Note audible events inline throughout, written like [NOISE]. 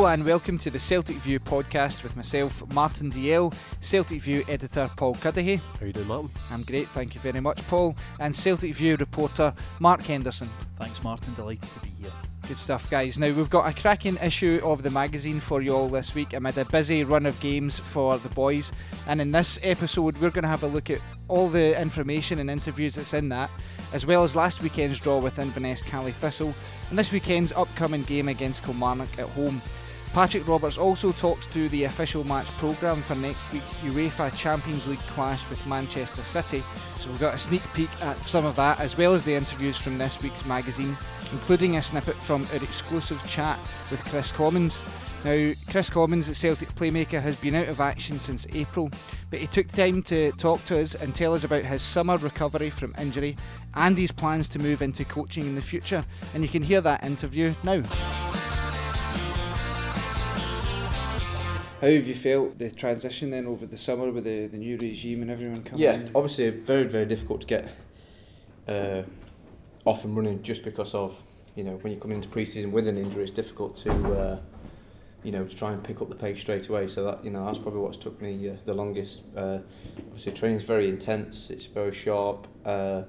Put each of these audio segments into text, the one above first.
Hello and welcome to the Celtic View podcast with myself, Martin DL, Celtic View editor Paul Cuddihy. How you doing, Martin? I'm great, thank you very much, Paul, and Celtic View reporter Mark Henderson. Thanks, Martin. Delighted to be here. Good stuff, guys. Now, we've got a cracking issue of the magazine for you all this week amid a busy run of games for the boys. And in this episode, we're going to have a look at all the information and interviews that's in that, as well as last weekend's draw with Inverness Caley Thistle and this weekend's upcoming game against Kilmarnock at home. Patrick Roberts also talks to the official match programme for next week's UEFA Champions League clash with Manchester City. So we've got a sneak peek at some of that, as well as the interviews from this week's magazine, including a snippet from our exclusive chat with Kris Commons. Now, Kris Commons, the Celtic playmaker, has been out of action since April, but he took time to talk to us and tell us about his summer recovery from injury and his plans to move into coaching in the future. And you can hear that interview now. How have you felt the transition then over the summer with the, the new regime and everyone coming Yeah, in? obviously very very difficult to get uh, off and running just because of you know when you come into pre-season with an injury, it's difficult to uh, you know to try and pick up the pace straight away. So that you know that's probably what's took me uh, the longest. Uh, obviously, training's very intense. It's very sharp. Uh,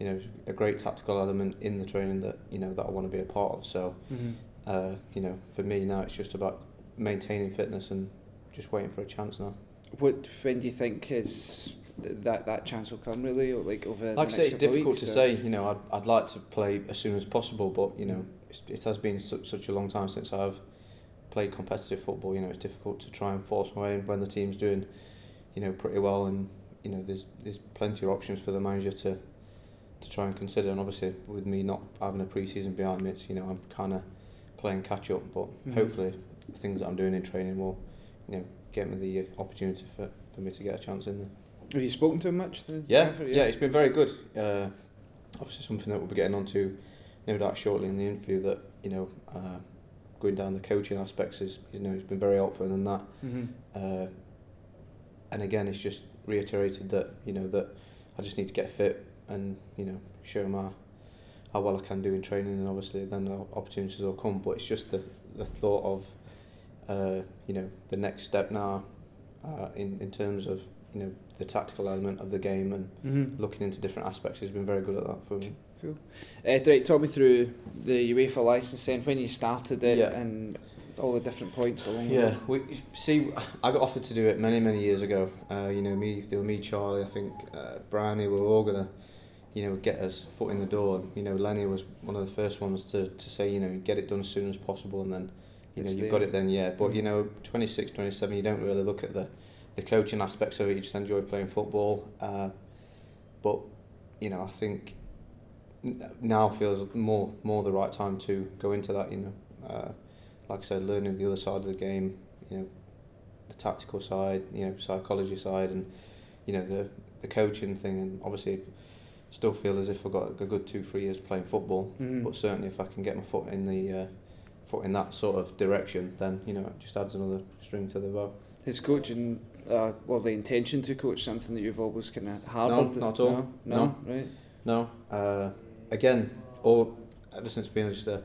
you know, a great tactical element in the training that you know that I want to be a part of. So Mhm. uh, you know, for me now it's just about maintaining fitness and just waiting for a chance now. What when do you think is that that chance will come really, or like over? Like I say, it's difficult weeks, to say. You know, I'd, I'd like to play as soon as possible, but you know, it's, it has been such, such a long time since I've played competitive football. You know, it's difficult to try and force my way in when the team's doing, you know, pretty well, and you know, there's there's plenty of options for the manager to to try and consider. And obviously, with me not having a pre-season behind me, it's you know, I'm kind of playing catch up. But Mhm. hopefully, things that I'm doing in training will, you know, get me the opportunity for, for me to get a chance in there. Have you spoken to him much? Yeah, effort, yeah, it's been very good. Uh, obviously, something that we'll be getting onto, no doubt, shortly in the interview. That you know, uh, going down the coaching aspects is you know, he's been very helpful in that. Mhm. Uh, and again, it's just reiterated that you know that I just need to get fit and you know show my how well I can do in training, and obviously then the opportunities will come. But it's just the the thought of uh, you know the next step now uh, in in terms of you know the tactical element of the game and Mhm. looking into different aspects. He's been very good at that for me. Uh, right, talk me through the UEFA license then, when you started it Yeah. and all the different points along Yeah, we see. I got offered to do it many, many years ago. Uh, you know, me, there were me, Charlie. I think uh, Brownie. We were all gonna, you know, get us foot in the door. You know, Lenny was one of the first ones to, to say, you know, get it done as soon as possible, and then, you know, It's you've got it then, yeah. But Mm. you know, 26, 27, you don't really look at the, the coaching aspects of it. You just enjoy playing football. Uh, but you know, I think now feels more more the right time to go into that. You know, uh, like I said, learning the other side of the game. You know, the tactical side. You know, psychology side, and you know the the coaching thing. And obviously, still feel as if I've got a good two three years playing football. Mhm. But certainly, if I can get my foot in the uh, foot in that sort of direction, then you know, it just adds another string to the bow. Is coaching, uh, well, the intention to coach something that you've always kind of harboured? No, not at all. No, no, No. right. No, uh, again, or ever since being just a,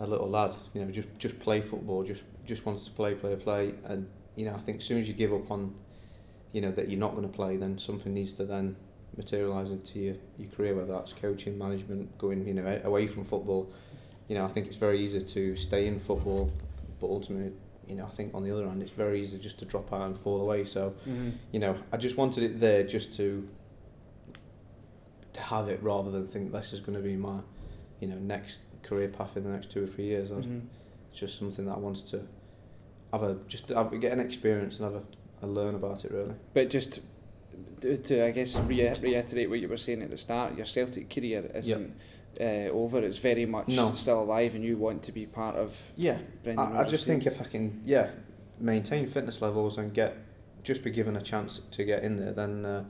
a little lad, you know, just just play football, just just wants to play, play, play, and you know, I think as soon as you give up on, you know, that you're not going to play, then something needs to then materialise into your, your career, whether that's coaching, management, going, you know, away from football. You know, I think it's very easy to stay in football, but ultimately, you know, I think on the other hand, it's very easy just to drop out and fall away. So, Mm-hmm. you know, I just wanted it there just to to have it rather than think this is going to be my, you know, next career path in the next two or three years. Mm-hmm. It's just something that I wanted to have a just have, get an experience and have a, a learn about it really. But just to, to I guess, re- reiterate what you were saying at the start, your Celtic career isn't uh, over. It's very much No. still alive, and you want to be part of Yeah, Brendan I, I just team. think if I can, yeah, maintain fitness levels and get just be given a chance to get in there, then uh,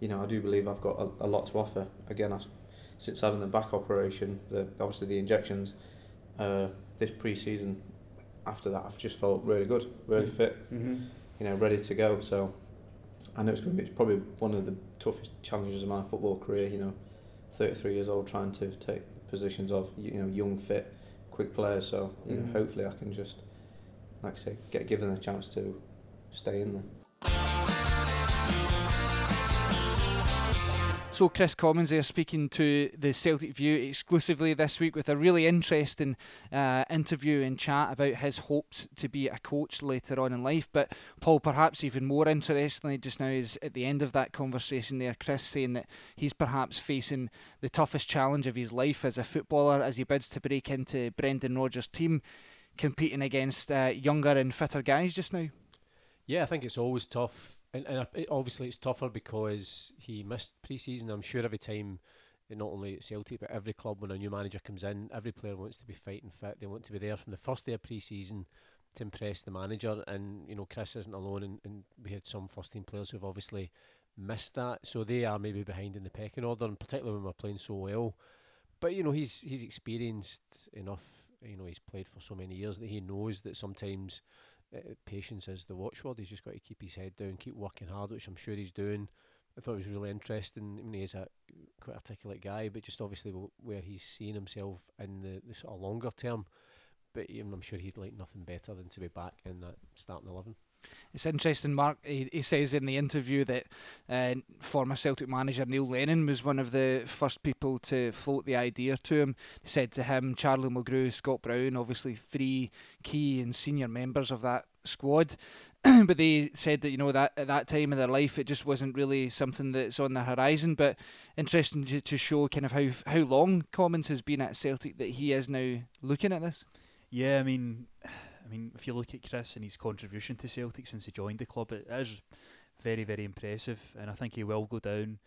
you know I do believe I've got a, a lot to offer. Again, I, since having the back operation, the obviously the injections, uh, this pre-season, after that I've just felt really good, really fit, Mm-hmm. you know, ready to go. So I know it's going to be probably one of the toughest challenges of my football career. You know, 33 years old, trying to take positions of you know young, fit, quick players. So you know, Mm. hopefully I can just, like I say, get given a chance to stay in there. So Kris Commons there speaking to the Celtic View exclusively this week with a really interesting uh, interview and chat about his hopes to be a coach later on in life. But Paul, perhaps even more interestingly, just now is at the end of that conversation there, Chris saying that he's perhaps facing the toughest challenge of his life as a footballer as he bids to break into Brendan Rodgers' team, competing against uh, younger and fitter guys just now. Yeah, I think it's always tough, and, and obviously it's tougher because he missed pre-season. I'm sure every time, eh, not only at Celtic but every club when a new manager comes in, every player wants to be fighting fit. They want to be there from the first day of pre-season to impress the manager. And you know, Chris isn't alone, and, and we had some first-team players who've obviously missed that, so they are maybe behind in the pecking order, and particularly when we're playing so well. But you know, he's he's experienced enough. You know, he's played for so many years that he knows that sometimes uh, patience is the watchword. He's just got to keep his head down, keep working hard, which I'm sure he's doing. I thought it was really interesting. I mean, he's a quite articulate guy, but just obviously where he's seeing himself in the, the sort of longer term. But I'm sure he'd like nothing better than to be back in that starting eleven. It's interesting, Mark. He, he says in the interview that uh, former Celtic manager Neil Lennon was one of the first people to float the idea to him. He said to him, Charlie Mulgrew, Scott Brown, obviously three key and senior members of that squad. [CLEARS THROAT] but they said that you know that at that time in their life it just wasn't really something that's on the horizon. But interesting to, to show kind of how how long Commons has been at Celtic that he is now looking at this. Yeah, I mean, [SIGHS] I mean, if you look at Chris and his contribution to Celtic since he joined the club, it is very, very impressive, and I think he will go down.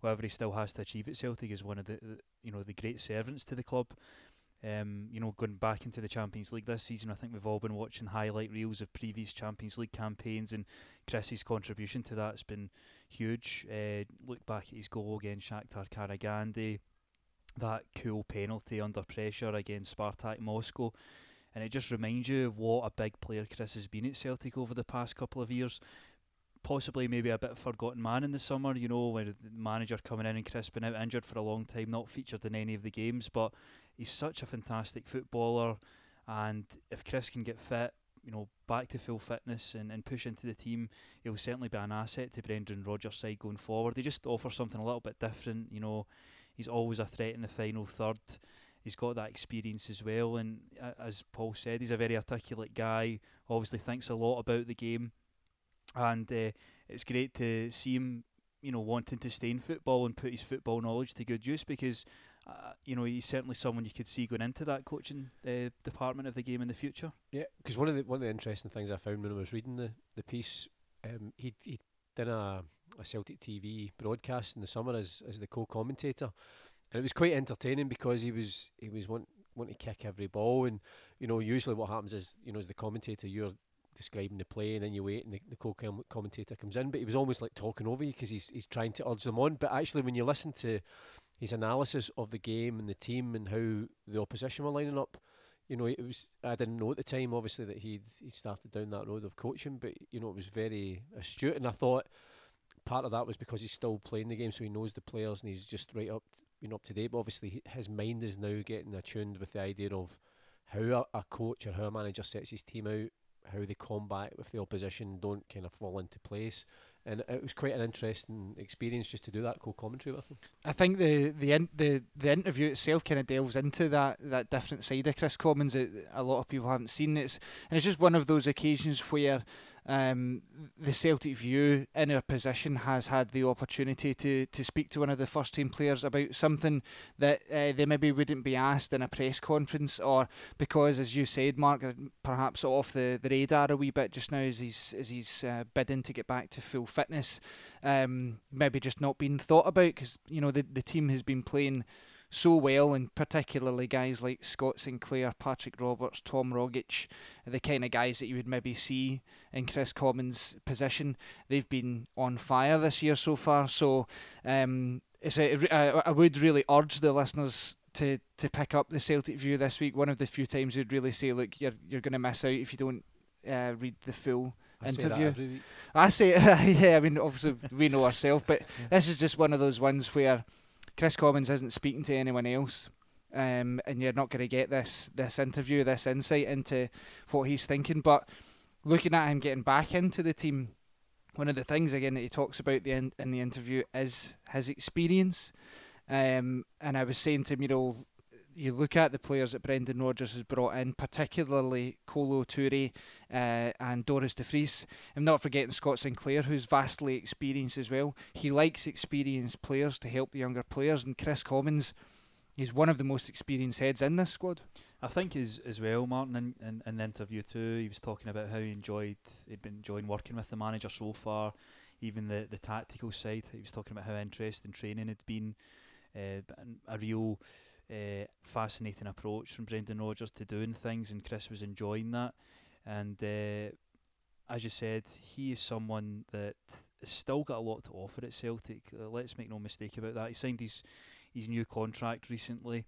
Whatever he still has to achieve at Celtic is one of the, you know, the great servants to the club. Um, you know, going back into the Champions League this season, I think we've all been watching highlight reels of previous Champions League campaigns, and Chris's contribution to that's been huge. Uh, look back at his goal against Shakhter Karagandy, that cool penalty under pressure against Spartak Moscow and it just reminds you of what a big player Chris has been at Celtic over the past couple of years. Possibly maybe a bit forgotten man in the summer, you know, when the manager coming in and Chris been out injured for a long time, not featured in any of the games, but he's such a fantastic footballer and if Chris can get fit, you know, back to full fitness and, and push into the team, he'll certainly be an asset to Brendan Rodgers' side going forward. They just offer something a little bit different, you know, he's always a threat in the final third he's got that experience as well. And uh, as Paul said, he's a very articulate guy. Obviously, thinks a lot about the game, and uh, it's great to see him, you know, wanting to stay in football and put his football knowledge to good use because. Uh, you know, he's certainly someone you could see going into that coaching uh, department of the game in the future. Yeah, because one of the one of the interesting things I found when I was reading the the piece, um, he he did a a Celtic TV broadcast in the summer as as the co-commentator, and it was quite entertaining because he was he was want, wanting to kick every ball, and you know usually what happens is you know as the commentator you're describing the play and then you wait and the, the co-commentator comes in, but he was almost like talking over you because he's he's trying to urge them on. But actually, when you listen to his analysis of the game and the team and how the opposition were lining up, you know, it was I didn't know at the time obviously that he'd he started down that road of coaching, but you know it was very astute, and I thought part of that was because he's still playing the game, so he knows the players and he's just right up know up to date. But obviously his mind is now getting attuned with the idea of how a coach or how a manager sets his team out, how they combat with the opposition, don't kind of fall into place. And it was quite an interesting experience just to do that co-commentary with him. I think the the in, the the interview itself kind of delves into that that different side of Kris Commons that a lot of people haven't seen. It's and it's just one of those occasions where um, the Celtic view in our position has had the opportunity to to speak to one of the first team players about something that uh, they maybe wouldn't be asked in a press conference or because, as you said, Mark, perhaps off the, the radar a wee bit just now as he's as he's uh, bidding to get back to full fitness. Um, maybe just not being thought about because you know the the team has been playing so well, and particularly guys like Scott Sinclair, Patrick Roberts, Tom Rogic, the kind of guys that you would maybe see in Kris Commons' position. They've been on fire this year so far. So um, it's a, I, I would really urge the listeners to to pick up the Celtic View this week. One of the few times you'd really say, look, you're you're going to miss out if you don't uh, read the full I say interview. week. I say, [LAUGHS] yeah, I mean, obviously we know ourselves, but [LAUGHS] this is just one of those ones where Kris Commons isn't speaking to anyone else. um, and you're not going to get this this interview, this insight into what he's thinking. But looking at him getting back into the team, one of the things again that he talks about the in, in the interview is his experience. Um, and I was saying to him, you look at the players that Brendan Rodgers has brought in, particularly Kolo Toure uh, and Dorus De Vries. I'm not forgetting Scott Sinclair, who's vastly experienced as well. He likes experienced players to help the younger players, and Kris Commons is one of the most experienced heads in this squad. I think as as well, Martin, in, in, in the interview too, he was talking about how he enjoyed he'd been enjoying working with the manager so far, even the the tactical side. He was talking about how interesting training had been, uh, a real uh, fascinating approach from Brendan Rodgers to doing things, and Chris was enjoying that. And uh, as you said, he is someone that has still got a lot to offer at Celtic. Uh, let's make no mistake about that. He signed his his new contract recently.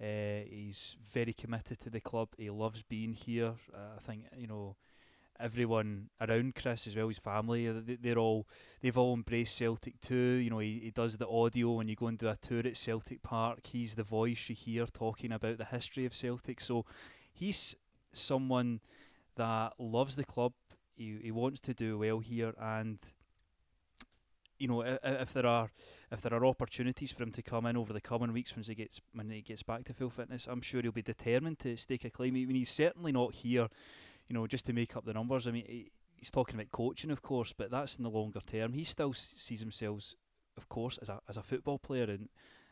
Uh, he's very committed to the club. He loves being here. Uh, I think you know everyone around Chris as well, his family, uh, they, are all they've all embraced Celtic too. You know, he, he does the audio when you go and do a tour at Celtic Park. He's the voice you hear talking about the history of Celtic. So he's someone that loves the club. He, he wants to do well here, and you know, if, if there are if there are opportunities for him to come in over the coming weeks when he gets when he gets back to full fitness, I'm sure he'll be determined to stake a claim. I mean, he's certainly not here you know, just to make up the numbers. I mean, he, he's talking about coaching, of course, but that's in the longer term. He still sees himself, of course, as a as a football player and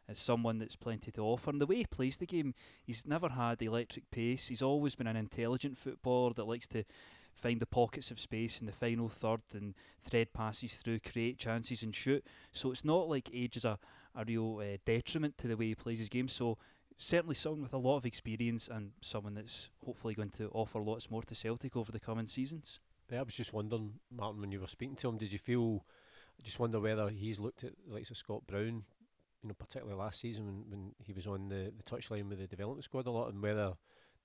as someone that's plenty to offer. And the way he plays the game, he's never had electric pace. He's always been an intelligent footballer that likes to find the pockets of space in the final third and thread passes through, create chances and shoot. So it's not like age is a, a real uh, detriment to the way he plays his game. So certainly someone with a lot of experience and someone that's hopefully going to offer lots more to Celtic over the coming seasons. Yeah, I was just wondering, Martin, when you were speaking to him, did you feel? I just wonder whether he's looked at the likes of Scott Brown, you know, particularly last season when, when he was on the, the touchline with the development squad a lot, and whether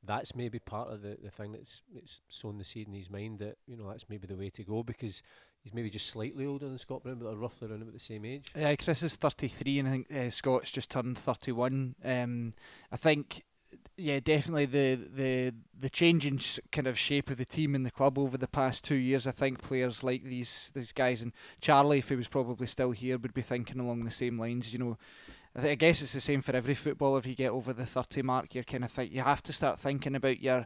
that's maybe part of the, the thing that's it's sown the seed in his mind that you know that's maybe the way to go because he's maybe just slightly older than Scott Brown, but they're roughly around about the same age. Yeah, Kris is 33, and I think uh, Scott's just turned 31. Um, I think, yeah, definitely the the the changing sh- kind of shape of the team in the club over the past two years. I think players like these these guys and Charlie, if he was probably still here, would be thinking along the same lines. You know. I, I guess it's the same for every footballer. If you get over the 30 mark, you're kind of think you have to start thinking about your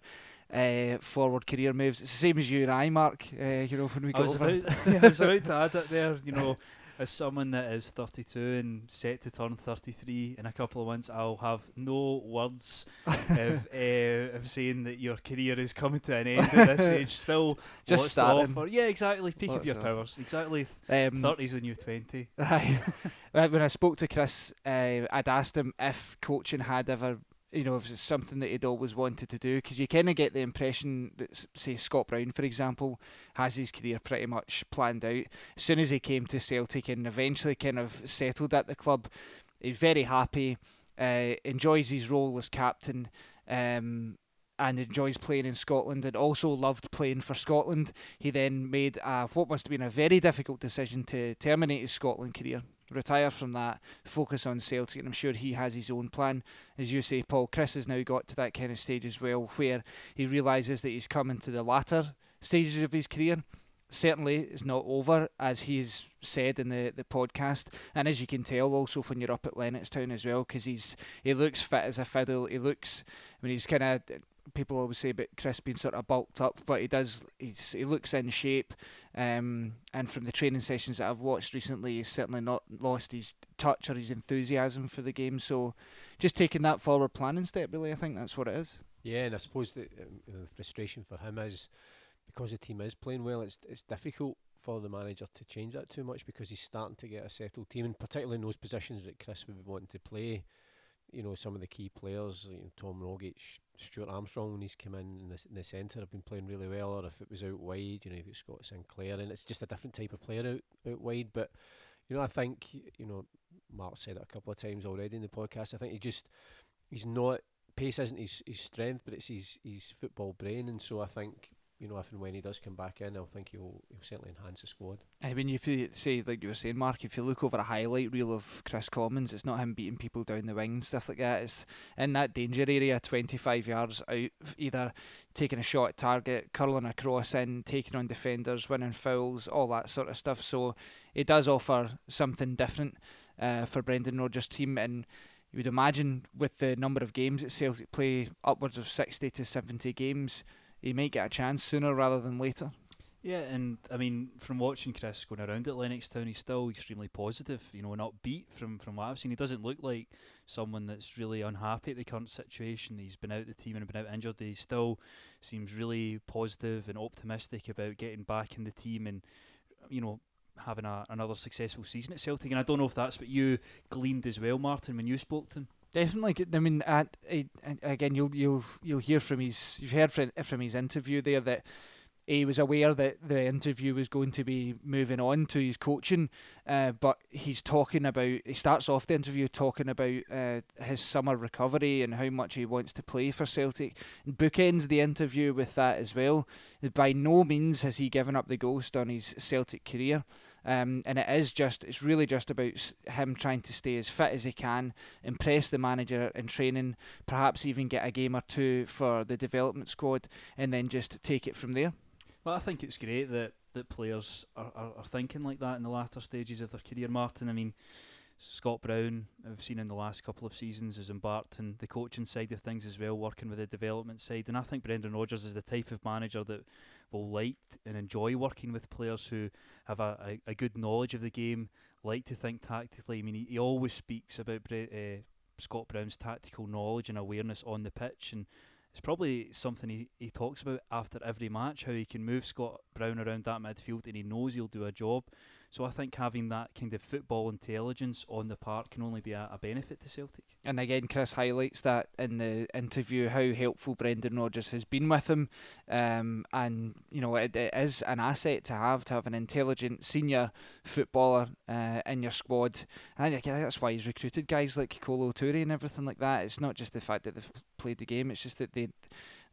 uh, forward career moves. It's the same as you and I, Mark. Uh, you know, when we I got over. About, [LAUGHS] I was about to add that there. You know, [LAUGHS] as someone that is 32 and set to turn 33 in a couple of months, I'll have no words of, [LAUGHS] uh, of saying that your career is coming to an end at this age. Still, just starting. Yeah, exactly. Peak of your powers. Exactly. Um, 30's the new 20. when I spoke to Chris, uh, I'd asked him if coaching had ever you know, if it's something that he'd always wanted to do, because you kind of get the impression that, say, Scott Brown, for example, has his career pretty much planned out. As soon as he came to Celtic and eventually kind of settled at the club, he's very happy, uh, enjoys his role as captain. Um, and enjoys playing in Scotland and also loved playing for Scotland. He then made a, what must have been a very difficult decision to terminate his Scotland career retire from that, focus on Celtic, and I'm sure he has his own plan. As you say, Paul, Chris has now got to that kind of stage as well where he realises that he's coming to the latter stages of his career. Certainly, it's not over, as he's said in the, the podcast, and as you can tell, also when you're up at Lennoxtown as well, because he's he looks fit as a fiddle. He looks, I mean, he's kind of people always say about Kris being sort of bulked up, but he does. He's, he looks in shape, um, and from the training sessions that I've watched recently, he's certainly not lost his touch or his enthusiasm for the game. So, just taking that forward planning step, really, I think that's what it is. Yeah, and I suppose the, um, the frustration for him is because the team is playing well. It's it's difficult for the manager to change that too much because he's starting to get a settled team, and particularly in those positions that Chris would be wanting to play you know, some of the key players, you know, Tom Rogic, Stuart Armstrong, when he's come in in the, the centre, have been playing really well. Or if it was out wide, you know, if it's Scott Sinclair, and it's just a different type of player out, out wide. But, you know, I think, you know, Mark said it a couple of times already in the podcast. I think he just, he's not, pace isn't his, his strength, but it's his, his football brain. And so I think you know, if and when he does come back in, I think he'll he'll certainly enhance the squad. I mean, if you say like you were saying, Mark, if you look over a highlight reel of Kris Commons, it's not him beating people down the wing and stuff like that. It's in that danger area, 25 yards out, either taking a shot at target, curling a cross in, taking on defenders, winning fouls, all that sort of stuff. So it does offer something different uh, for Brendan Rodgers' team, and you would imagine with the number of games Celtic play, upwards of 60 to 70 games, he might get a chance sooner rather than later. Yeah, and I mean, from watching Chris going around at Lennoxtown, he's still extremely positive, you know, and upbeat from, from what I've seen. He doesn't look like someone that's really unhappy at the current situation. He's been out of the team and been out injured. He still seems really positive and optimistic about getting back in the team and, you know, having a, another successful season at Celtic. And I don't know if that's what you gleaned as well, Martin, when you spoke to him. Definitely. I mean, I, I, again, you'll you'll you'll hear from his you've heard from, from his interview there that he was aware that the interview was going to be moving on to his coaching, uh, but he's talking about. He starts off the interview talking about uh, his summer recovery and how much he wants to play for Celtic. And bookends the interview with that as well. By no means has he given up the ghost on his Celtic career. Um, and it is just, it's really just about him trying to stay as fit as he can, impress the manager in training, perhaps even get a game or two for the development squad, and then just take it from there. Well, I think it's great that, that players are, are, are thinking like that in the latter stages of their career, Martin. I mean, Scott Brown, I've seen in the last couple of seasons, has embarked on the coaching side of things as well, working with the development side. And I think Brendan Rodgers is the type of manager that will like and enjoy working with players who have a, a, a good knowledge of the game, like to think tactically. I mean, he, he always speaks about uh, Scott Brown's tactical knowledge and awareness on the pitch, and it's probably something he, he talks about after every match how he can move Scott Brown around that midfield and he knows he'll do a job. So I think having that kind of football intelligence on the park can only be a, a, benefit to Celtic. And again, Chris highlights that in the interview how helpful Brendan Rodgers has been with him, um, and you know it, it is an asset to have to have an intelligent senior footballer uh, in your squad. And that's why he's recruited guys like Kolo Toure and everything like that. It's not just the fact that they've played the game; it's just that they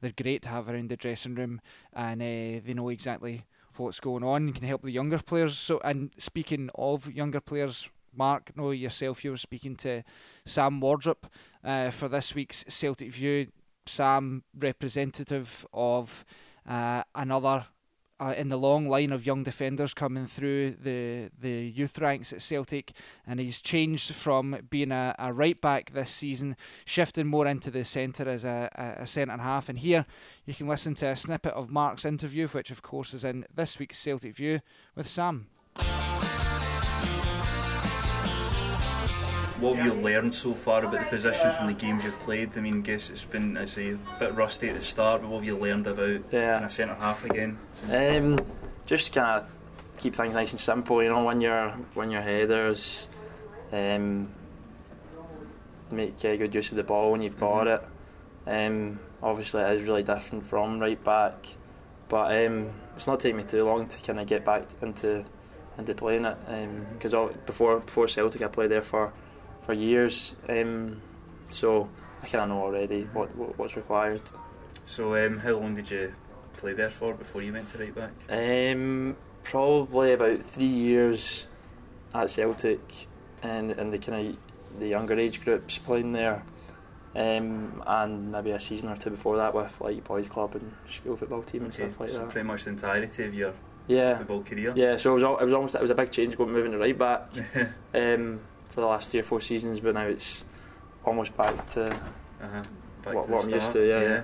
they're great to have around the dressing room, and uh, they know exactly what's going on and can help the younger players. So, and speaking of younger players, Mark, know yourself, you were speaking to Sam Wardrop uh, for this week's Celtic View. Sam, representative of uh, another uh, in the long line of young defenders coming through the the youth ranks at Celtic, and he's changed from being a, a right back this season, shifting more into the centre as a, a, a centre half. And here you can listen to a snippet of Mark's interview, which of course is in this week's Celtic View with Sam. What have you learned so far about the position from the games you've played? I mean, I guess it's been, I say, a bit rusty at the start, but what have you learned about yeah. in a centre half again? Um, just kind of keep things nice and simple. You know, when you're when your headers, um, make uh, good use of the ball when you've got mm-hmm. it. Um, obviously, it is really different from right back, but um, it's not taking me too long to kind of get back into into playing it because um, before before Celtic I played there for for years. Um, so I kind of know already what, what, what's required. So um, how long did you play there for before you went to right back? Um, probably about three years at Celtic, and and the kind of the younger age groups playing there. Um, and maybe a season or two before that with like boys club and school football team and okay, stuff like so that. pretty much the entirety of your yeah. football career. Yeah, so it was, it was almost it was a big change going moving to right back. [LAUGHS] um, for the last three or four seasons, but now it's almost back to uh-huh. back what, to what I'm used to. Yeah.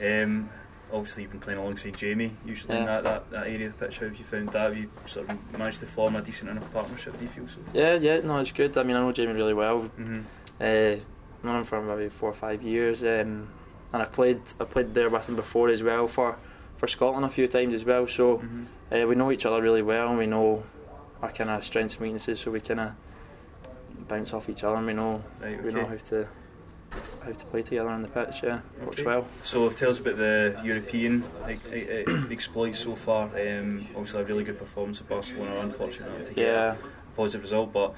yeah. Um, obviously, you've been playing alongside Jamie usually in that, that, that area of the pitch. How have you found that? Have you sort of managed to form a decent enough partnership? Do you feel so? Yeah, yeah, no, it's good. I mean, I know Jamie really well. Mm-hmm. Uh, known him for maybe four or five years, um, and I've played I played there with him before as well for for Scotland a few times as well. So Mm-hmm. uh, we know each other really well, and we know our kind of strengths and weaknesses. So we kind of bounce off each other, and we know Right, we know how to how to play together on the pitch. Yeah, works well. So tell us about the European exploits so far. Um, obviously, a really good performance at Barcelona. Unfortunately, to get Yeah, a positive result, but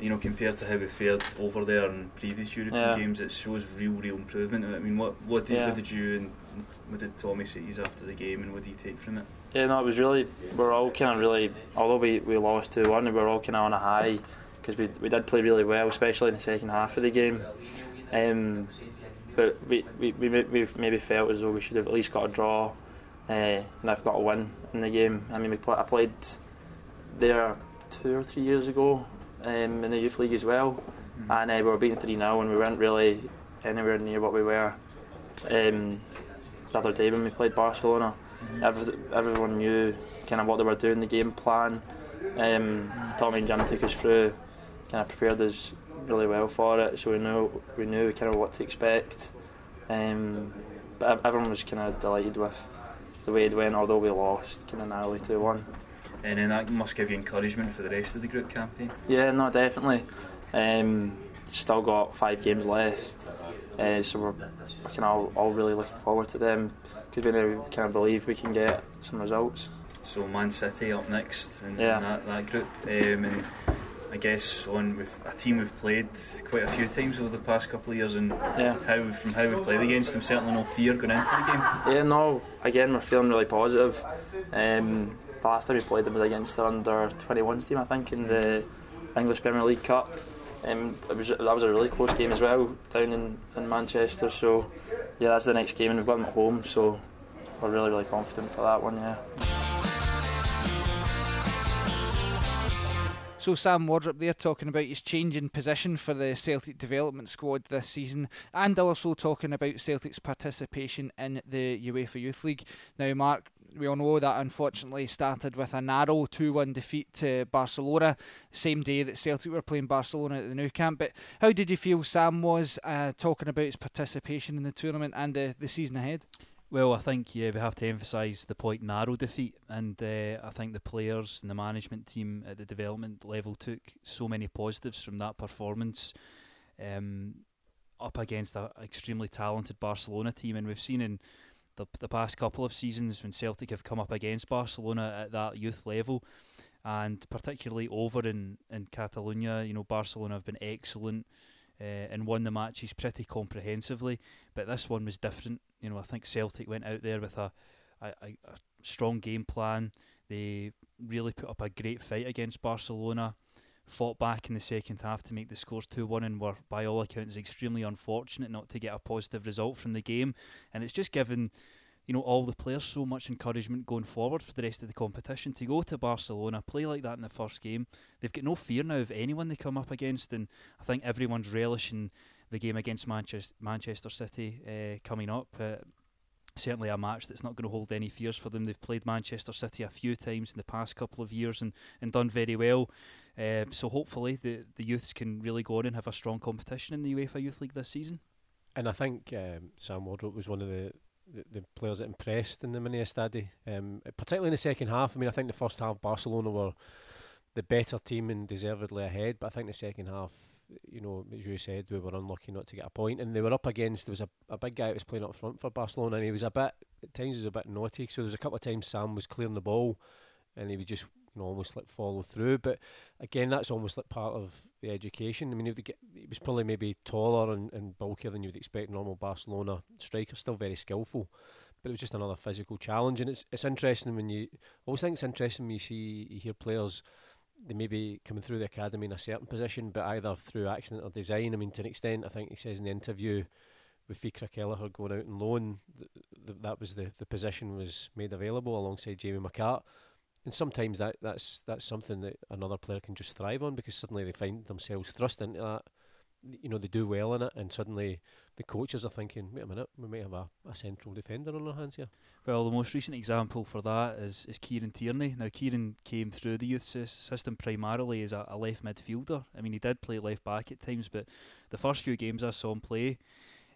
you know, compared to how we fared over there in previous European Yeah. games, it shows real, real improvement. I mean, what what did, Yeah. what did you and what did Tommy say after the game, and what do you take from it? Yeah, no, it was really we are all kind of really although we, we lost two one, we were all kind of on a high because we we did play really well, especially in the second half of the game. Um, but we, we, we we've maybe felt as though we should have at least got a draw, uh, and if not a win in the game. I mean, we play, I played there two or three years ago um, in the youth league as well, mm. and uh, we were beaten three 0 and we weren't really anywhere near what we were um, the other day when we played Barcelona. Mm. Every, everyone knew kind of what they were doing, the game plan. Um, Tommy and Jim took us through, kind of prepared us really well for it, so we knew we knew kind of what to expect. Um, but everyone was kind of delighted with the way it went, although we lost kind of narrowly two one. And then that must give you encouragement for the rest of the group campaign. Yeah, no, definitely. Um, still got five games left, uh, so we're, kind of all, all, really looking forward to them because we now kind of believe we can get some results. So Man City up next in, yeah. that, that group, um, and I guess on with a team we've played quite a few times over the past couple of years, and yeah. how from how we've played against them, certainly no fear going into the game. Yeah, no. Again, we're feeling really positive. Um, the last time we played them was against their under 21s team, I think, in the English Premier League Cup. Um, it was that was a really close game as well down in, in Manchester. So yeah, that's the next game, and we've got them at home. So we're really really confident for that one. Yeah. So Sam Wardrop there talking about his change in position for the Celtic development squad this season, and also talking about Celtic's participation in the UEFA Youth League. Now, Mark, we all know that unfortunately started with a narrow 2-1 defeat to Barcelona, same day that Celtic were playing Barcelona at the Nou Camp. But how did you feel Sam was uh, talking about his participation in the tournament and the, the season ahead? Well, I think yeah, we have to emphasise the point narrow defeat, and uh, I think the players and the management team at the development level took so many positives from that performance. Um, up against an extremely talented Barcelona team, and we've seen in the the past couple of seasons when Celtic have come up against Barcelona at that youth level, and particularly over in in Catalonia, you know Barcelona have been excellent uh, and won the matches pretty comprehensively. But this one was different. You know, I think Celtic went out there with a, a, a strong game plan. They really put up a great fight against Barcelona. Fought back in the second half to make the scores 2 1 and were, by all accounts, extremely unfortunate not to get a positive result from the game. And it's just given you know, all the players so much encouragement going forward for the rest of the competition to go to Barcelona, play like that in the first game. They've got no fear now of anyone they come up against, and I think everyone's relishing the game against Manchester Manchester City uh, coming up. Uh, certainly a match that's not going to hold any fears for them. They've played Manchester City a few times in the past couple of years and, and done very well. Uh, so hopefully the the youths can really go on and have a strong competition in the UEFA Youth League this season. And I think um, Sam Wardrop was one of the the, players that impressed in the mini Estadi, um, particularly in the second half. I mean, I think the first half Barcelona were the better team and deservedly ahead, but I think the second half, you know, as you said, we were unlucky not to get a point, and they were up against there was a, a big guy that was playing up front for Barcelona, and he was a bit at times he was a bit naughty. So there was a couple of times Sam was clearing the ball, and he would just you know almost like follow through. But again, that's almost like part of the education. I mean, if get, he was probably maybe taller and, and bulkier than you would expect. Normal Barcelona striker, still very skillful, but it was just another physical challenge. And it's it's interesting when you I always think it's interesting when you see you hear players. They may be coming through the academy in a certain position, but either through accident or design. I mean, to an extent, I think he says in the interview with Fiacre Kelleher going out and loan, th- th- that was the, the position was made available alongside Jamie McCart and sometimes that that's that's something that another player can just thrive on because suddenly they find themselves thrust into that. You know, they do well in it, and suddenly the coaches are thinking, "Wait a minute, we might have a, a central defender on our hands here." Well, the most recent example for that is is Kieran Tierney. Now, Kieran came through the youth system primarily as a, a left midfielder. I mean, he did play left back at times, but the first few games I saw him play,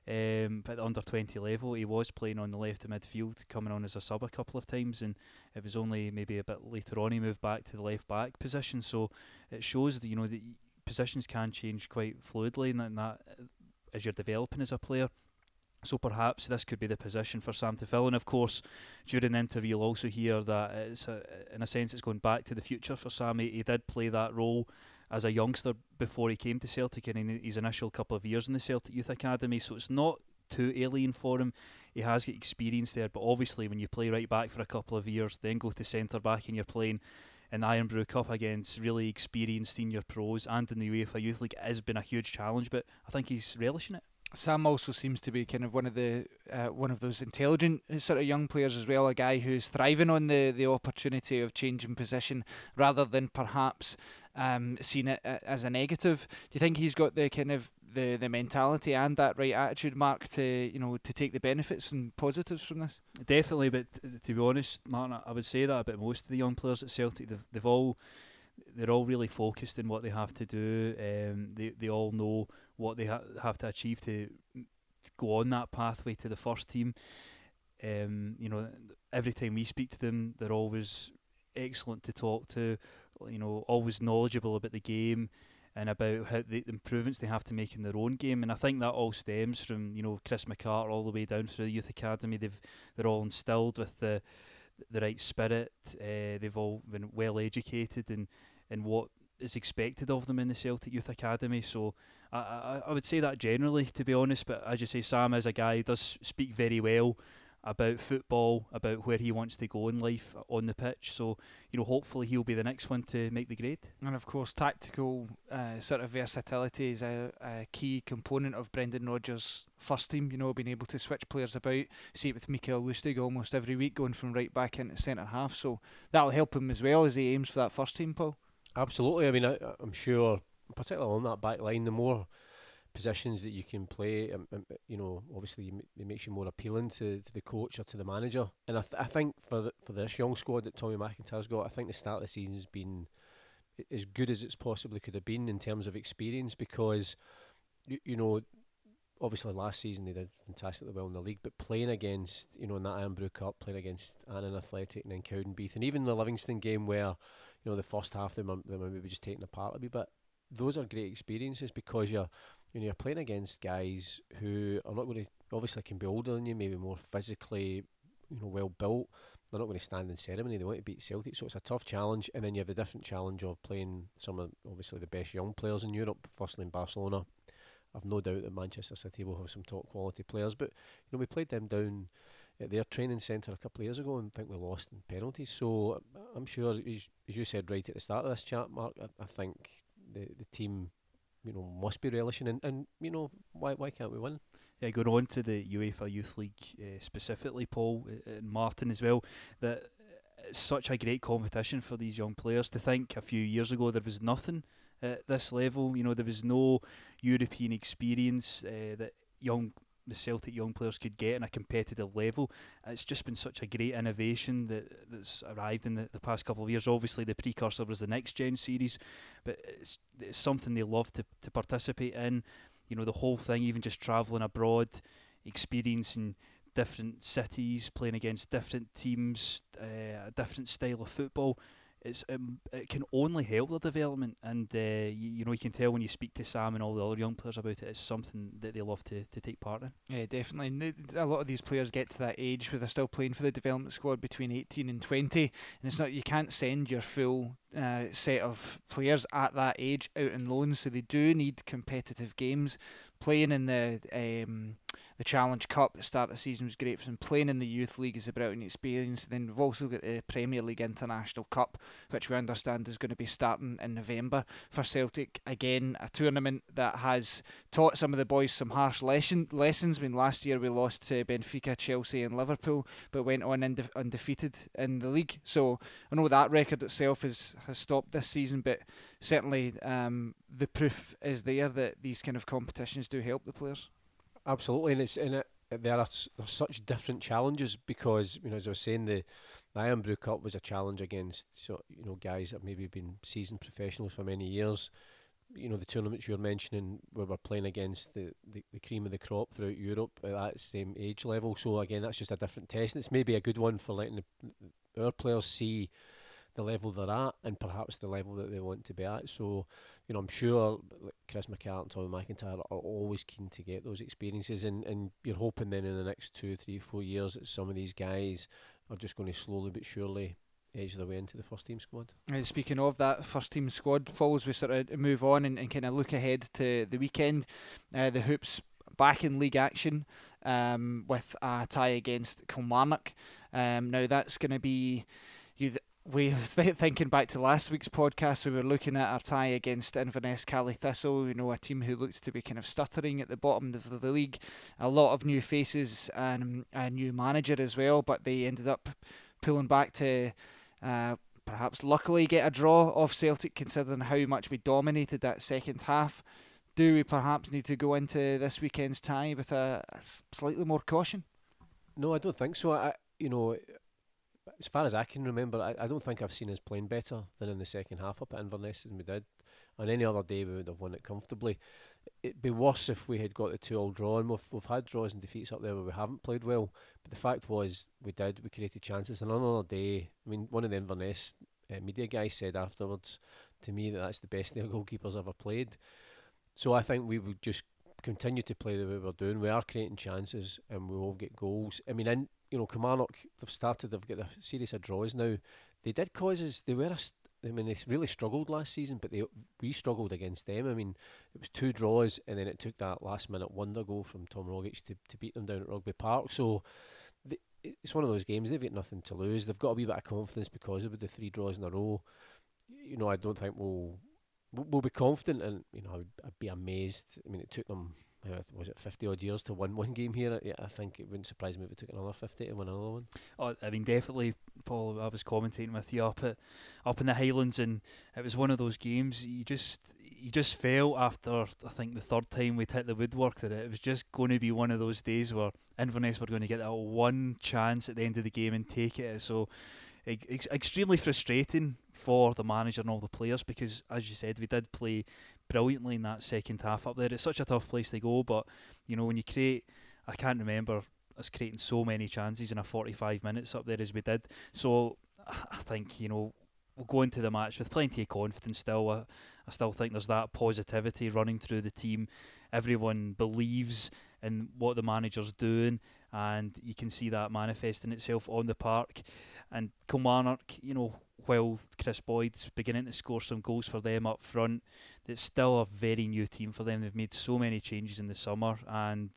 um, at the under 20 level, he was playing on the left of midfield, coming on as a sub a couple of times, and it was only maybe a bit later on he moved back to the left back position. So it shows that you know that positions can change quite fluidly, and that, and that as you're developing as a player. So perhaps this could be the position for Sam to fill. And of course, during the interview, you'll also hear that it's a, in a sense it's going back to the future for Sam. He, he did play that role as a youngster before he came to Celtic and in his initial couple of years in the Celtic Youth Academy. So it's not too alien for him. He has got experience there, but obviously when you play right back for a couple of years, then go to centre back and you're playing in the Irn-Bru Cup against really experienced senior pros and in the UEFA Youth League, it has been a huge challenge. But I think he's relishing it. Sam also seems to be kind of one of the uh, one of those intelligent sort of young players as well. A guy who's thriving on the the opportunity of changing position rather than perhaps um, seeing it uh, as a negative. Do you think he's got the kind of the, the mentality and that right attitude, Mark, to you know to take the benefits and positives from this? Definitely, but to be honest, Martin, I would say that about most of the young players at Celtic. They've, they've all they're all really focused in what they have to do. Um, they they all know what they ha- have to achieve to, to go on that pathway to the first team. Um, you know, every time we speak to them, they're always excellent to talk to. You know, always knowledgeable about the game and about how the improvements they have to make in their own game. And I think that all stems from you know Chris McCart all the way down through the youth academy. They've they're all instilled with the the right spirit. Uh, they've all been well educated in in what is expected of them in the Celtic Youth Academy. So I, I, I would say that generally, to be honest. But as you say, Sam is a guy who does speak very well about football, about where he wants to go in life on the pitch. So, you know, hopefully he'll be the next one to make the grade. And of course, tactical uh, sort of versatility is a, a, key component of Brendan Rodgers' first team. You know, being able to switch players about. See it with Mikael Lustig almost every week, going from right back into centre half. So that'll help him as well as he aims for that first team, Paul. Absolutely. I mean, I, I'm sure, particularly on that back line, the more positions that you can play, um, um, you know, obviously it makes you more appealing to, to the coach or to the manager. And I, th- I think for the, for this young squad that Tommy McIntyre's got, I think the start of the season's been as good as it's possibly could have been in terms of experience because, you, you know, obviously last season they did fantastically well in the league, but playing against, you know, in that Irn-Bru Cup, playing against Annan Athletic and then Cowdenbeath, and even the Livingston game where, you know, the first half they were, they were maybe just taking apart a bit. Those are great experiences because you're you know, you're playing against guys who are not going to obviously can be older than you, maybe more physically, you know, well built. They're not going to stand in ceremony. They want to beat Celtic, so it's a tough challenge. And then you have the different challenge of playing some of obviously the best young players in Europe. Firstly in Barcelona, I've no doubt that Manchester City will have some top quality players. But you know, we played them down at their training centre a couple of years ago and I think we lost in penalties. So uh, I'm sure, as, as you said right at the start of this chat, Mark, I, I think the the team you know must be relishing and, and you know why why can't we win? Yeah, going on to the UEFA Youth League uh, specifically, Paul uh, and Martin as well. That it's such a great competition for these young players. To think a few years ago there was nothing at this level. You know there was no European experience uh, that young the Celtic young players could get in a competitive level. It's just been such a great innovation that that's arrived in the, the past couple of years. Obviously, the precursor was the Next Gen series, but it's, it's something they love to, to participate in. You know, the whole thing, even just travelling abroad, experiencing different cities, playing against different teams, uh, a different style of football it's um, it can only help their development, and uh, you, you, know you can tell when you speak to Sam and all the other young players about it. It's something that they love to, to take part in. Yeah, definitely. A lot of these players get to that age where they're still playing for the development squad between 18 and 20, and it's not you can't send your full uh, set of players at that age out on loan, so they do need competitive games. Playing in the um, the Challenge Cup at the start of the season was great for. Playing in the Youth League is a brilliant experience. Then we've also got the Premier League International Cup, which we understand is going to be starting in November for Celtic. Again, a tournament that has taught some of the boys some harsh lesson, lessons. I mean, last year we lost to Benfica, Chelsea, and Liverpool, but went on unde- undefeated in the league. So I know that record itself is, has stopped this season, but certainly um, the proof is there that these kind of competitions do help the players. Absolutely, and it's in it. There are such different challenges because you know as I was saying the, the Irn-Bru Cup was a challenge against so you know guys that maybe been seasoned professionals for many years. You know the tournaments you're mentioning where we're playing against the, the, the cream of the crop throughout Europe at that same age level. So again, that's just a different test. And it's maybe a good one for letting the, our players see the level they're at and perhaps the level that they want to be at. So, you know, I'm sure Chris McCart and Tommy McIntyre are always keen to get those experiences, and, and you're hoping then in the next two, three, four years that some of these guys are just going to slowly but surely edge their way into the first team squad. And speaking of that first team squad, Paul, we sort of move on and, and kind of look ahead to the weekend, uh, the Hoops back in league action um, with a tie against Kilmarnock. Um, now that's going to be you. We [LAUGHS] thinking back to last week's podcast, we were looking at our tie against Inverness Caley Thistle. You know, a team who looks to be kind of stuttering at the bottom of the league. A lot of new faces and a new manager as well, but they ended up pulling back to uh, perhaps luckily get a draw off Celtic, considering how much we dominated that second half. Do we perhaps need to go into this weekend's tie with a, a slightly more caution? No, I don't think so. I, you know, as far as I can remember, I, I don't think I've seen us playing better than in the second half up at Inverness than we did. On any other day, we would have won it comfortably. It'd be worse if we had got the two all draw, and we've, we've had draws and defeats up there where we haven't played well. But the fact was, we did. We created chances. And on another day, I mean, one of the Inverness uh, media guys said afterwards to me that that's the best their goalkeepers ever played. So I think we would just continue to play the way we're doing. We are creating chances, and we will get goals. I mean, in you know, Kilmarnock, they've started, they've got a series of draws now. They did causes, they were, a, I mean, they really struggled last season, but they we struggled against them. I mean, it was two draws, and then it took that last minute wonder goal from Tom Rogic to, to beat them down at Rugby Park. So they, it's one of those games, they've got nothing to lose. They've got a wee bit of confidence because of the three draws in a row. You know, I don't think we'll we'll be confident, and you know, I'd, I'd be amazed. I mean, it took them Uh, was it 50 odd years to win one [LAUGHS] game here? I think it wouldn't surprise me if it took another 50 to win another one. Oh, I mean, definitely, Paul. I was commentating with you up at up in the Highlands, and it was one of those games you just you just felt after I think the third time we'd hit the woodwork that it was just going to be one of those days where Inverness were going to get that one chance at the end of the game and take it. So ex- extremely frustrating for the manager and all the players because, as you said, we did play brilliantly in that second half up there. It's such a tough place to go, but you know when you create, I can't remember us creating so many chances in a 45 minutes up there as we did. So I think you know we'll go into the match with plenty of confidence still. I, I still think there's that positivity running through the team. Everyone believes in what the manager's doing, and you can see that manifesting itself on the park. And Kilmarnock, you know, while Kris Boyd's beginning to score some goals for them up front, it's still a very new team for them. They've made so many changes in the summer, and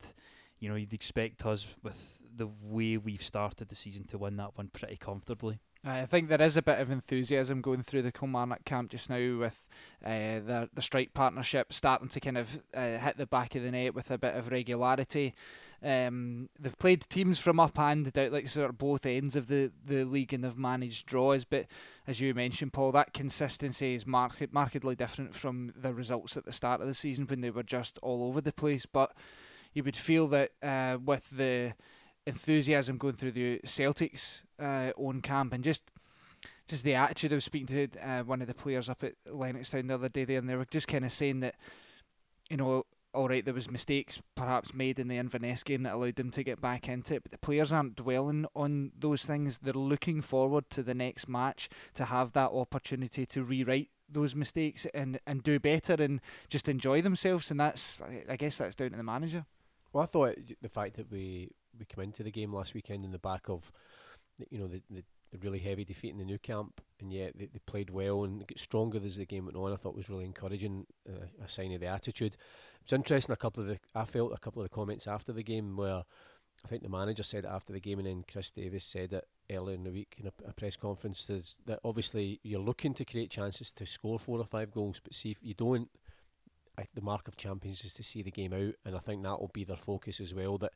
you know you'd expect us with the way we've started the season to win that one pretty comfortably. I think there is a bit of enthusiasm going through the Kilmarnock camp just now with uh, the the strike partnership starting to kind of uh, hit the back of the net with a bit of regularity. Um, they've played teams from up and down, like sort of both ends of the, the league, and they've managed draws. But as you mentioned, Paul, that consistency is marked, markedly different from the results at the start of the season when they were just all over the place. But you would feel that uh, with the enthusiasm going through the Celtics uh, own camp and just just the attitude. I was speaking to uh, one of the players up at Lennoxtown the other day there, and they were just kind of saying that you know all right, there was mistakes perhaps made in the Inverness game that allowed them to get back into it, but the players aren't dwelling on those things. They're looking forward to the next match to have that opportunity to rewrite those mistakes and, and do better and just enjoy themselves. And that's, I guess, that's down to the manager. Well, I thought the fact that we we came into the game last weekend in the back of, you know, the, the really heavy defeat in the Nou Camp, and yet they, they played well and get stronger as the game went on. I thought was really encouraging, uh, a sign of the attitude. It was interesting. A couple of the I felt a couple of the comments after the game where I think the manager said it after the game, and then Chris Davies said it earlier in the week in a, a press conference that obviously you're looking to create chances to score four or five goals, but see if you don't. I, the mark of champions is to see the game out, and I think that will be their focus as well. That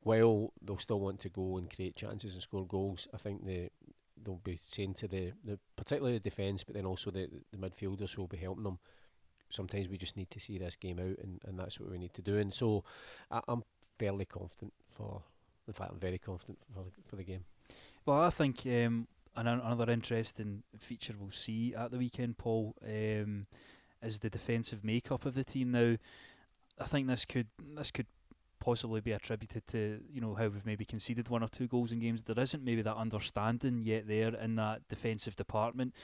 while they'll still want to go and create chances and score goals, I think the they'll be saying to the, the particularly the defence, but then also the, the midfielders who will be helping them. Sometimes we just need to see this game out, and, and that's what we need to do. And so I, am fairly confident for. In fact, I'm very confident for the, for the game. Well, I think um, another interesting feature we'll see at the weekend, Paul, um, is the defensive makeup of the team. Now, I think this could this could possibly be attributed to you know how we've maybe conceded one or two goals in games. There isn't maybe that understanding yet there in that defensive department.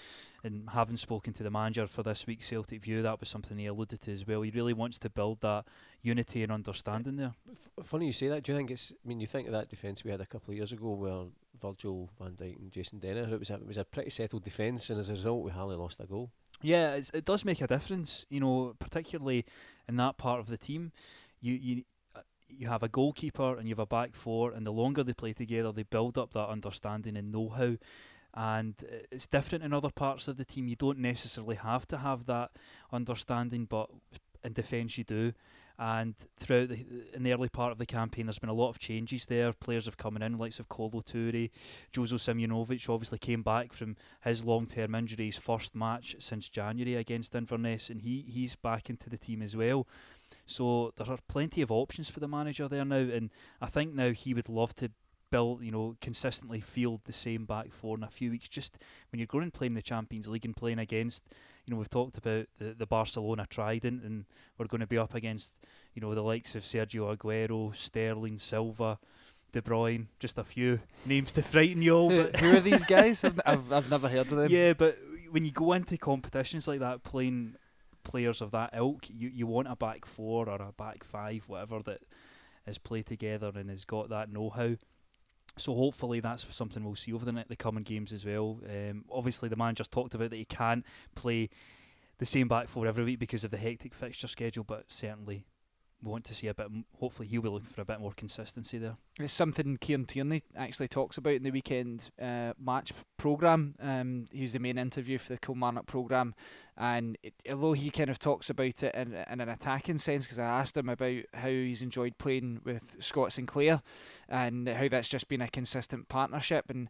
And having spoken to the manager for this week's Celtic View, that was something he alluded to as well. He really wants to build that unity and understanding there. F- funny you say that. Do you think it's? I mean, you think of that defence we had a couple of years ago, where Virgil van Dijk and Jason Denayer. It was a, it was a pretty settled defence, and as a result, we hardly lost a goal. Yeah, it does make a difference, you know, particularly in that part of the team. You you you have a goalkeeper and you have a back four, and the longer they play together, they build up that understanding and know-how. And uh, it's different in other parts of the team. You don't necessarily have to have that understanding, but in defence you do. And throughout the in the early part of the campaign, there's been a lot of changes there. Players have come in, likes of Kolo Toure, Jozo Simunovic obviously came back from his long-term injury, first match since January against Inverness, and he he's back into the team as well. So there are plenty of options for the manager there now, and I think now he would love to build, you know, consistently field the same back four in a few weeks. Just when you're going and playing the Champions League and playing against, you know, we've talked about the, the Barcelona trident, and we're going to be up against, you know, the likes of Sergio Aguero, Sterling, Silva. De Bruyne, just a few names to frighten you all. Who, who are these guys? [LAUGHS] I've, I've, I've never heard of them. Yeah, but when you go into competitions like that, playing players of that ilk. You you want a back four or a back five, whatever that is played together and has got that know-how. So hopefully that's something we'll see over the, the coming games as well. Um, obviously the manager's talked about that he can't play the same back four every week because of the hectic fixture schedule, but certainly want to see a bit. Hopefully, he'll be looking for a bit more consistency there. It's something Kieran Tierney actually talks about in the weekend uh, match program. Um, he was the main interview for the Kilmarnock program, and it, although he kind of talks about it in, in an attacking sense, because I asked him about how he's enjoyed playing with Scott Sinclair, and how that's just been a consistent partnership, and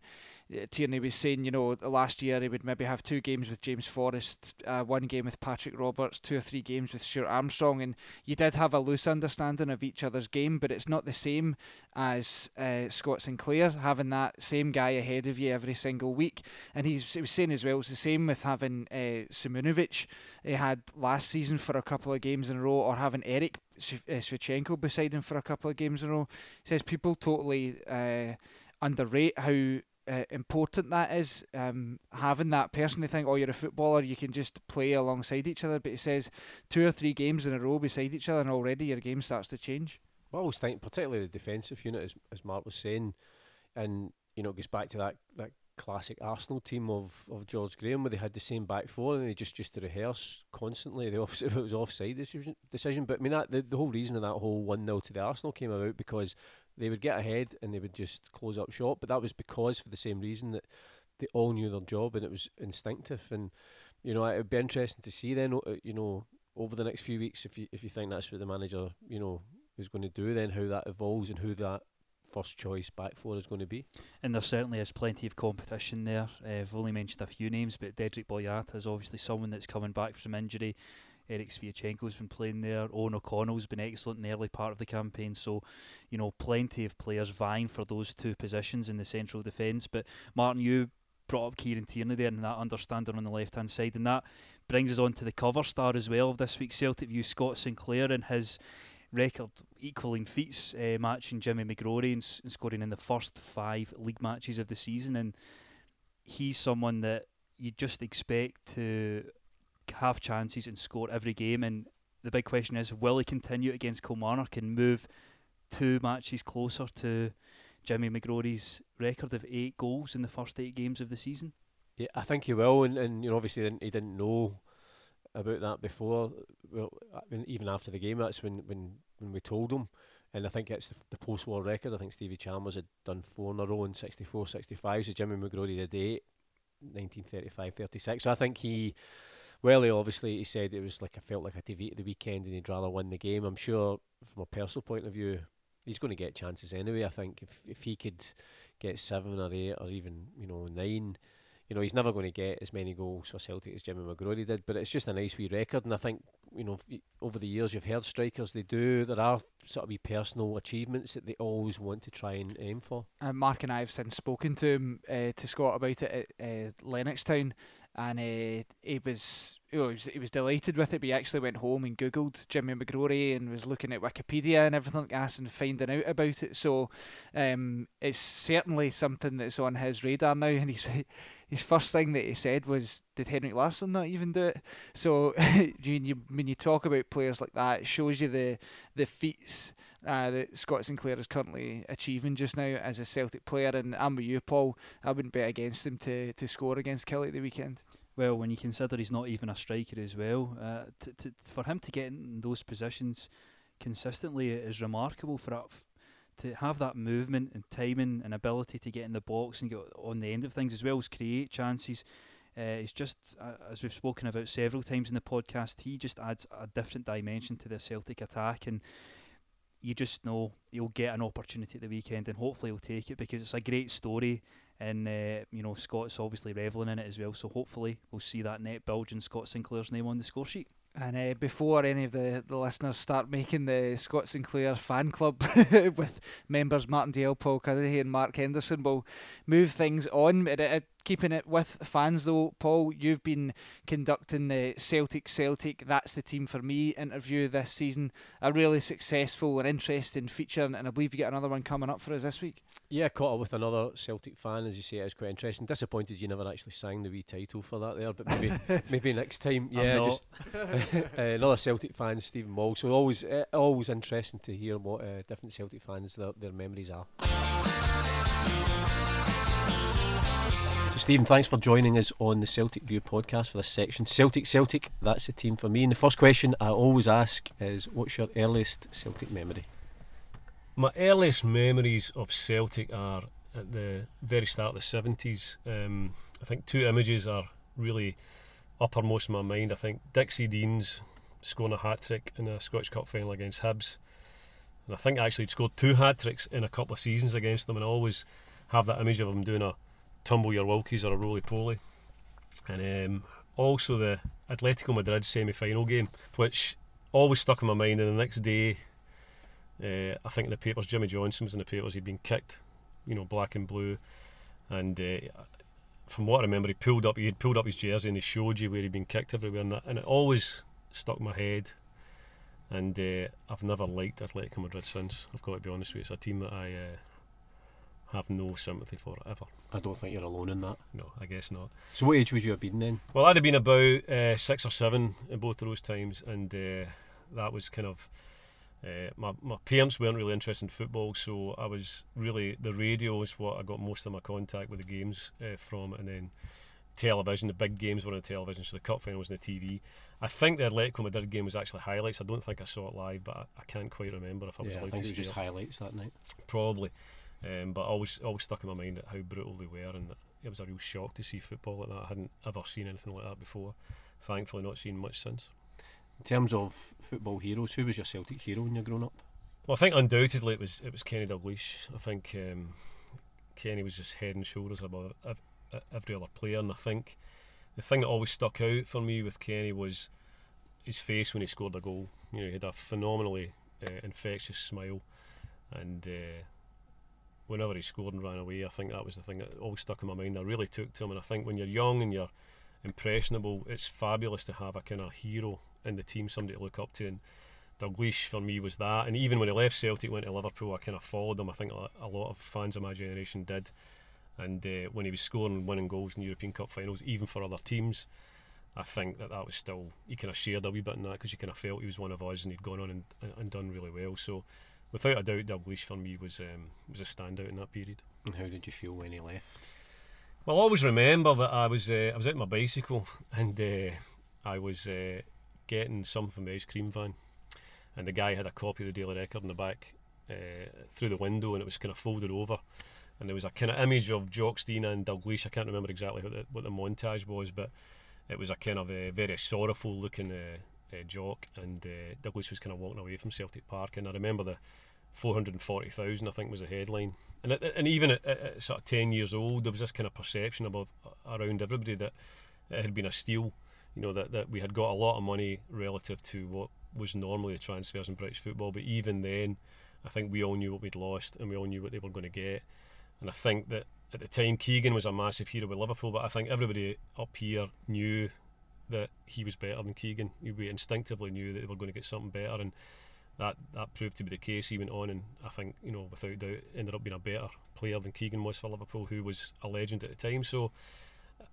Tierney was saying, you know, last year he would maybe have two games with James Forrest, uh, one game with Patrick Roberts, two or three games with Stuart Armstrong, and you did have a loose understanding of each other's game, but it's not the same as uh, Scott Sinclair having that same guy ahead of you every single week. And he's, he was saying as well, it's the same with having uh, Simunovic he had last season for a couple of games in a row, or having Erik uh, Sviatchenko beside him for a couple of games in a row. He says people totally uh, underrate how uh, important that is. Um, having that person, they think, oh, you're a footballer, you can just play alongside each other. But he says two or three games in a row beside each other, and already your game starts to change. I always think, particularly the defensive unit, as, as Mark was saying, and you know, it goes back to that, that classic Arsenal team of, of George Graham, where they had the same back four and they just used to rehearse constantly. The off, [LAUGHS] it was offside decision, decision. But I mean, that the, the whole reason of that whole 1 0 to the Arsenal came about because they would get ahead and they would just close up shop. But that was because for the same reason that they all knew their job and it was instinctive. And you know, it would be interesting to see then. Uh, you know, over the next few weeks, if you if you think that's what the manager you know is going to do, then how that evolves and who that first choice back four is going to be. And there certainly is plenty of competition there. Uh, I've only mentioned a few names, but Dedryck Boyata is obviously someone that's coming back from injury. Erik Sviatchenko's been playing there. Owen O'Connell's been excellent in the early part of the campaign. So, you know, plenty of players vying for those two positions in the central defence. But Martin, you brought up Kieran Tierney there and that understanding on the left hand side, and that brings us on to the cover star as well of this week's Celtic View, Scott Sinclair, and his record equaling feats, uh, matching Jimmy McGrory and, and scoring in the first five league matches of the season. And he's someone that you just expect to have chances and score every game. And the big question is, will he continue against Kilmarnock and move two matches closer to Jimmy McGrory's record of eight goals in the first eight games of the season? Yeah, I think he will. And, and you know, obviously, he didn't know about that before. Well, even after the game, that's when when when we told him. And I think it's the, the post-war record. I think Stevie Chalmers had done four in a row in 64, 65. So Jimmy McGrory did eight, 1935, 36. So I think he well, he obviously he said it was like I felt like a TV at the weekend and he'd rather win the game. I'm sure from a personal point of view, he's going to get chances anyway. I think if if he could get seven or eight or even you know nine, you know he's never going to get as many goals for Celtic as Jimmy McGrory did. But it's just a nice wee record, and I think you know over the years you've heard strikers they do there are sort of wee personal achievements that they always want to try and aim for. And Mark and I have since spoken to him uh, to Scott about it at uh, Lennoxtown and uh, he was he was he was delighted with it. But he actually went home and googled Jimmy McGrory and was looking at Wikipedia and everything like that and finding out about it. So um, it's certainly something that's on his radar now. And he's [LAUGHS] his first thing that he said was, "Did Henrik Larsson not even do it?" So [LAUGHS] when you when you talk about players like that, it shows you the the feats. Uh, that Scott Sinclair is currently achieving just now as a Celtic player, and I'm with you, Paul. I wouldn't bet against him to, to score against Killie the weekend. Well, when you consider he's not even a striker as well, uh, to, to, for him to get in those positions, consistently is remarkable for to have that movement and timing and ability to get in the box and get on the end of things as well as create chances. Uh, it's just, uh, as we've spoken about several times in the podcast, he just adds a different dimension to the Celtic attack, and you just know he'll get an opportunity at the weekend, and hopefully he'll take it because it's a great story, and uh, you know Scott's obviously reveling in it as well. So hopefully we'll see that net bulge and Scott Sinclair's name on the score sheet. And uh, before any of the, the listeners start making the Scott Sinclair fan club [LAUGHS] with members Martin Dale, Paul Cuddihy, and Mark Henderson, we'll move things on. It, it, keeping it with fans though, Paul, you've been conducting the Celtic Celtic That's the Team for Me interview this season. A really successful and interesting feature, and I believe you get another one coming up for us this week. Yeah, caught up with another Celtic fan, as you say, it is quite interesting. Disappointed you never actually sang the wee title for that there, but maybe [LAUGHS] maybe next time. Yeah, just [LAUGHS] uh, another Celtic fan, Stephen Wall. So always uh, always interesting to hear what uh, different Celtic fans their, their memories are. So, Stephen, thanks for joining us on the Celtic View podcast for this section. Celtic, Celtic, that's the team for me. And the first question I always ask is what's your earliest Celtic memory? My earliest memories of Celtic are at the very start of the 70s. Um, I think two images are really uppermost in my mind. I think Dixie Deans scoring a hat trick in a Scottish Cup final against Hibs. And I think actually he'd scored two hat tricks in a couple of seasons against them, and I always have that image of him doing a tumble your Wilkies or a roly poly. And um, also the Atletico Madrid semi final game, which always stuck in my mind. And the next day, uh, I think in the papers, Jimmy Johnstone was in the papers, he'd been kicked, you know, black and blue. And uh, from what I remember, he pulled up, he had pulled up his jersey and he showed you where he'd been kicked everywhere. And, that, and it always stuck in my head. And uh, I've never liked Atletico Madrid since. I've got to be honest with you. It's a team that I uh, have no sympathy for it ever. I don't think you're alone in that. No, I guess not. So, what age would you have been then? Well, I'd have been about uh, six or seven in both of those times, and uh, that was kind of. Uh, my my parents weren't really interested in football, so I was really the radio is what I got most of my contact with the games uh, from, and then television. The big games were on the television, so the cup final was on the TV. I think the Atletico Madrid game was actually highlights. I don't think I saw it live, but I, I can't quite remember if I was yeah, I think it was just highlights that night. Probably. Um, but always always stuck in my mind at how brutal they were, and it was a real shock to see football like that. I hadn't ever seen anything like that before. Thankfully, not seen much since. In terms of football heroes, who was your Celtic hero when you were growing up? Well, I think undoubtedly it was it was Kenny Dalglish. I think um, Kenny was just head and shoulders above every other player, and I think the thing that always stuck out for me with Kenny was his face when he scored a goal. You know, he had a phenomenally uh, infectious smile, and uh, whenever he scored and ran away, I think that was the thing that always stuck in my mind. I really took to him, and I think when you're young and you're impressionable, it's fabulous to have a kind of hero in the team, somebody to look up to. And Dalglish for me was that. And even when he left Celtic, went to Liverpool, I kind of followed him. I think a lot of fans of my generation did. And uh, when he was scoring winning goals in European Cup finals, even for other teams, I think that that was still he kind of shared a wee bit in that because you kind of felt he was one of us and he'd gone on and, and done really well. So without a doubt, Dalglish for me was um, was a standout in that period. And how did you feel when he left? Well, I always remember that I was uh, I was out on my bicycle and uh, I was uh, getting something from the ice cream van, and the guy had a copy of the Daily Record in the back uh, through the window, and it was kind of folded over, and there was a kind of image of Jock Stein and Dalglish. I can't remember exactly what the, what the montage was, but it was a kind of a very sorrowful looking uh, Jock, and uh, Dalglish was kind of walking away from Celtic Park, and I remember the 440,000 I think was the headline, and it, and even at, at, sort of 10 years old, there was this kind of perception about around everybody that it had been a steal, you know that, that we had got a lot of money relative to what was normally the transfers in British football, but even then, I think we all knew what we'd lost, and we all knew what they were going to get, and I think that at the time Keegan was a massive hero with Liverpool, but I think everybody up here knew that he was better than Keegan. We instinctively knew that they were going to get something better, and that that proved to be the case. He went on, and I think you know without doubt ended up being a better player than Keegan was for Liverpool, who was a legend at the time. So.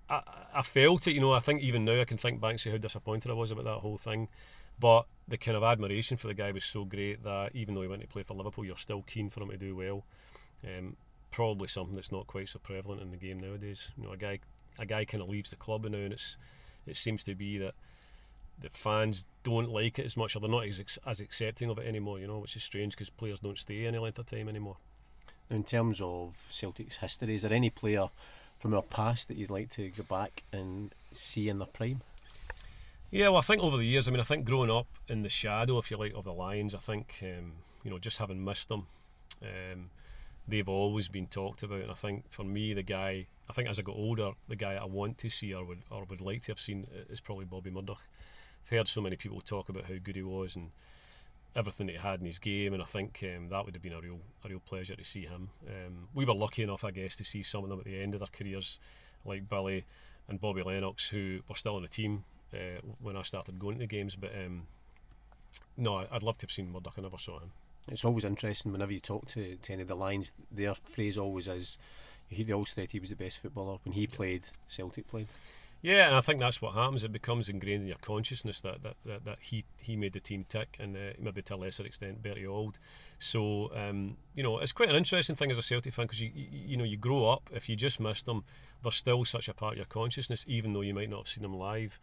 I, I felt it, you know. I think even now I can think back and see how disappointed I was about that whole thing. But the kind of admiration for the guy was so great that even though he went to play for Liverpool, you're still keen for him to do well. Um, probably something that's not quite so prevalent in the game nowadays. You know, a guy a guy kind of leaves the club and now, and it's it seems to be that the fans don't like it as much, or they're not as, as accepting of it anymore. You know, which is strange because players don't stay any length of time anymore. in terms of Celtic's history, is there any player from our past that you'd like to go back and see in their prime? Yeah, well, I think over the years, I mean, I think growing up in the shadow, if you like, of the Lions, I think um, you know just having missed them, um, they've always been talked about. And I think for me, the guy, I think as I got older, the guy I want to see or would or would like to have seen is probably Bobby Murdoch. I've heard so many people talk about how good he was and everything that he had in his game, and I think um, that would have been a real a real pleasure to see him. Um, we were lucky enough, I guess, to see some of them at the end of their careers, like Billy and Bobby Lennox, who were still on the team uh, when I started going to the games. But um, no, I'd love to have seen Murdoch. I never saw him. It's always interesting whenever you talk to, to any of the Lions, their phrase always is, he always said he was the best footballer when he played, Celtic played. Yeah, and I think that's what happens. It becomes ingrained in your consciousness that that, that, that he he made the team tick, and uh, maybe to a lesser extent Bertie Auld. So um, you know, it's quite an interesting thing as a Celtic fan because you, you, you know you grow up. If you just miss them, they're still such a part of your consciousness, even though you might not have seen them live.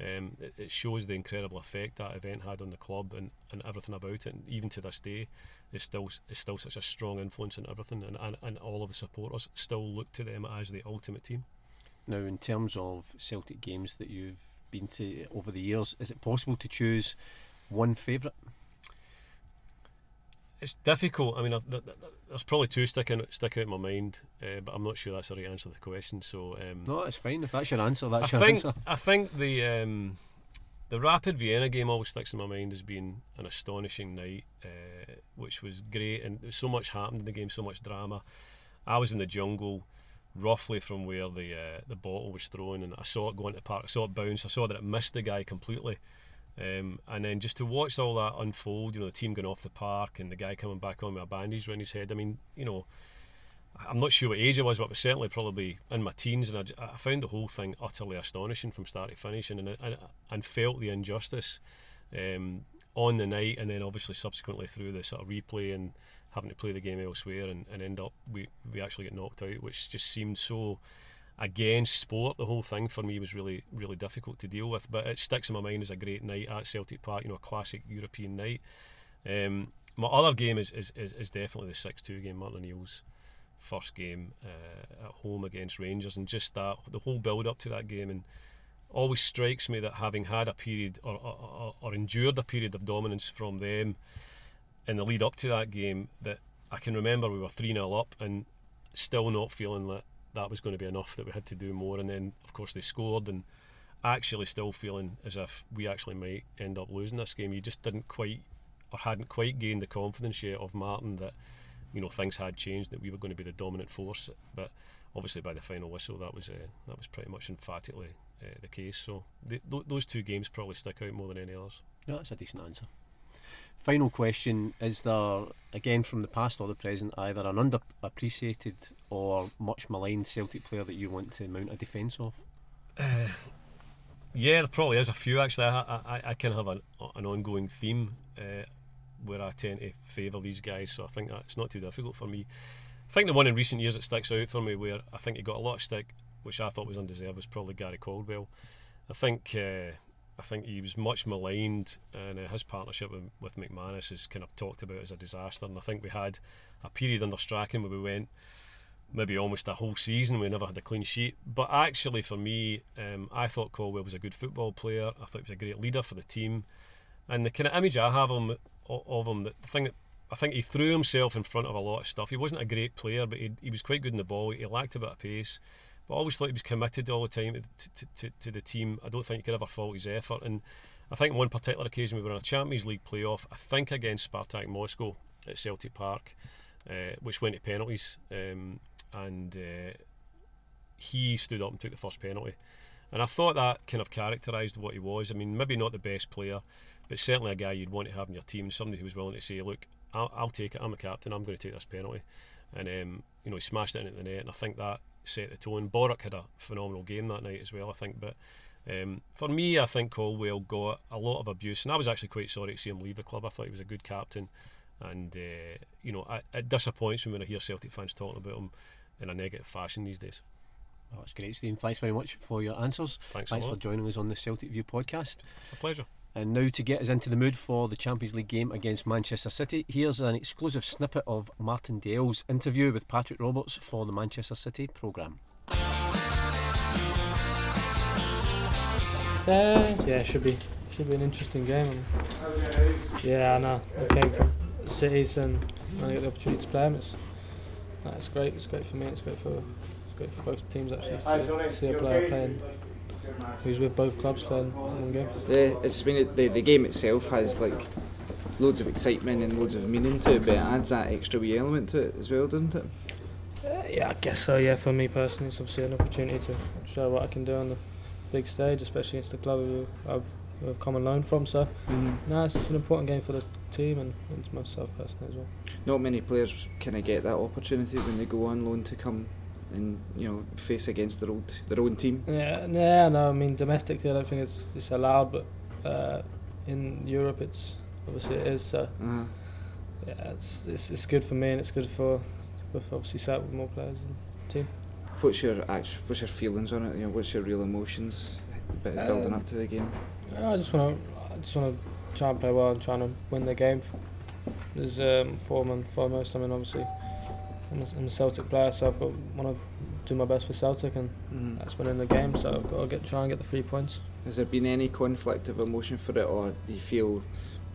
Um, it, it, shows the incredible effect that event had on the club and, and everything about it. And even to this day, it's still it's still such a strong influence on everything, and, and, and all of the supporters still look to them as the ultimate team. Now, in terms of Celtic games that you've been to over the years, is it possible to choose one favourite? It's difficult. I mean, there's probably two sticking stick out in my mind, uh, but I'm not sure that's the right answer to the question. So um, no, it's fine if that's your answer. That's I your think, answer. I think the um, the Rapid Vienna game always sticks in my mind as being an astonishing night, uh, which was great, and so much happened in the game, so much drama. I was in the jungle roughly from where the uh, the bottle was thrown, and I saw it go into the park. I saw it bounce. I saw that it missed the guy completely. Um, and then just to watch all that unfold, you know, the team going off the park and the guy coming back on with a bandage around his head. I mean, you know, I'm not sure what age I was, but I was certainly probably in my teens, and I, I found the whole thing utterly astonishing from start to finish, and and, and felt the injustice um, on the night, and then obviously subsequently through the sort of replay and having to play the game elsewhere and, and end up we, we actually get knocked out, which just seemed so against sport. The whole thing for me was really really difficult to deal with, but it sticks in my mind as a great night at Celtic Park. You know, a classic European night. Um, my other game is, is, is, is definitely the six two game, Martin O'Neill's first game uh, at home against Rangers, and just that the whole build up to that game and always strikes me that having had a period or, or, or endured a period of dominance from them in the lead up to that game that I can remember we were 3 0 up and still not feeling that that was going to be enough, that we had to do more. And then, of course, they scored and actually still feeling as if we actually might end up losing this game. You just didn't quite or hadn't quite gained the confidence yet of Martin that you know things had changed, that we were going to be the dominant force. But obviously, by the final whistle, that was uh, that was pretty much emphatically uh, the case. So th- those two games probably stick out more than any others. Yeah, that's a decent answer. Final question Is there, again from the past or the present, either an underappreciated or much maligned Celtic player that you want to mount a defence of? Uh, yeah, there probably is a few actually. I, I, I kind of have an, an ongoing theme uh, where I tend to favour these guys, so I think that's not too difficult for me. I think the one in recent years that sticks out for me, where I think he got a lot of stick, which I thought was undeserved, was probably Gary Caldwell. I think uh, I think he was much maligned, and uh, his partnership with, with McManus is kind of talked about as a disaster. And I think we had a period under Strachan where we went maybe almost a whole season. We never had a clean sheet. But actually, for me, um, I thought Caldwell was a good football player. I thought he was a great leader for the team. And the kind of image I have of him, of him the thing that I think he threw himself in front of a lot of stuff. He wasn't a great player, but he, he was quite good in the ball. He lacked a bit of pace. But I always thought he was committed all the time to, to, to, the team. I don't think you could ever fault his effort. And I think one particular occasion we were in a Champions League playoff, I think against Spartak Moscow at Celtic Park, uh, which went to penalties. Um, and uh, he stood up and took the first penalty. And I thought that kind of characterised what he was. I mean, maybe not the best player, but certainly a guy you'd want to have in your team, somebody who was willing to say, look, I'll, I'll take it, I'm a captain, I'm going to take this penalty. And, um, you know, he smashed it into the net. And I think that set the tone. Boruc had a phenomenal game that night as well, I think. But um, for me, I think Caldwell got a lot of abuse, and I was actually quite sorry to see him leave the club. I thought he was a good captain, and uh, you know, it, it disappoints me when I hear Celtic fans talking about him in a negative fashion these days. Oh, that's great, Stephen. Thanks very much for your answers. Thanks, Thanks for joining us on the Celtic View podcast. It's a pleasure. And now to get us into the mood for the Champions League game against Manchester City, here's an exclusive snippet of Martin Dale's interview with Patrick Roberts for the Manchester City programme. Uh, yeah, should be should be an interesting game. Yeah, I know. I came from cities and I get the opportunity to play them. It's, it's great. It's great for me. It's great for it's great for both teams actually. To see a player playing who's with both clubs playing one game. Yeah, it's been the the game itself has like loads of excitement and loads of meaning to it, but it adds that extra wee element to it as well, doesn't it? Uh, yeah, I guess so. Yeah, for me personally, it's obviously an opportunity to show what I can do on the big stage, especially against the club who I've, who I've come on loan from. So, mm-hmm. no, it's, it's, an important game for the team and, and myself personally as well. Not many players of get that opportunity when they go on loan to come and you know face against their old their own team. Yeah, yeah, no, I mean domestically, I don't think it's it's allowed, but uh, in Europe, it's obviously it is. So, uh-huh. yeah, it's, it's it's good for me and it's good for good for obviously set with more players the team. What's your what's your feelings on it? You know, what's your real emotions bit building um, up to the game? I just want to I just want to try and play well and try and win the game. There's um, form and foremost. I mean, obviously, I'm a, I'm a Celtic player, so I've got want to do my best for Celtic, and mm. that's winning the game. So I've got to get try and get the three points. Has there been any conflict of emotion for it, or do you feel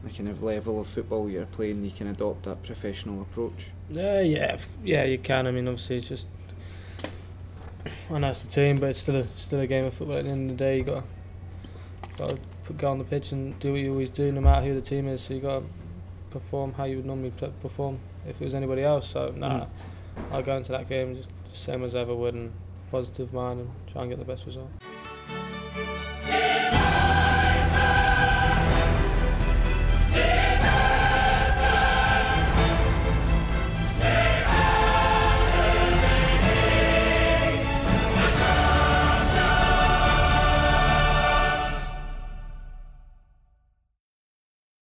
the kind of level of football you're playing, you can adopt that professional approach? Uh, yeah, yeah, you can. I mean, obviously, it's just I know it's a team, but it's still a still a game of football. At the end of the day, you got got to put, go on the pitch and do what you always do, no matter who the team is. So you got to perform how you would normally perform if it was anybody else. So nah, mm. I'll go into that game just the same as ever would, and positive mind, and try and get the best result.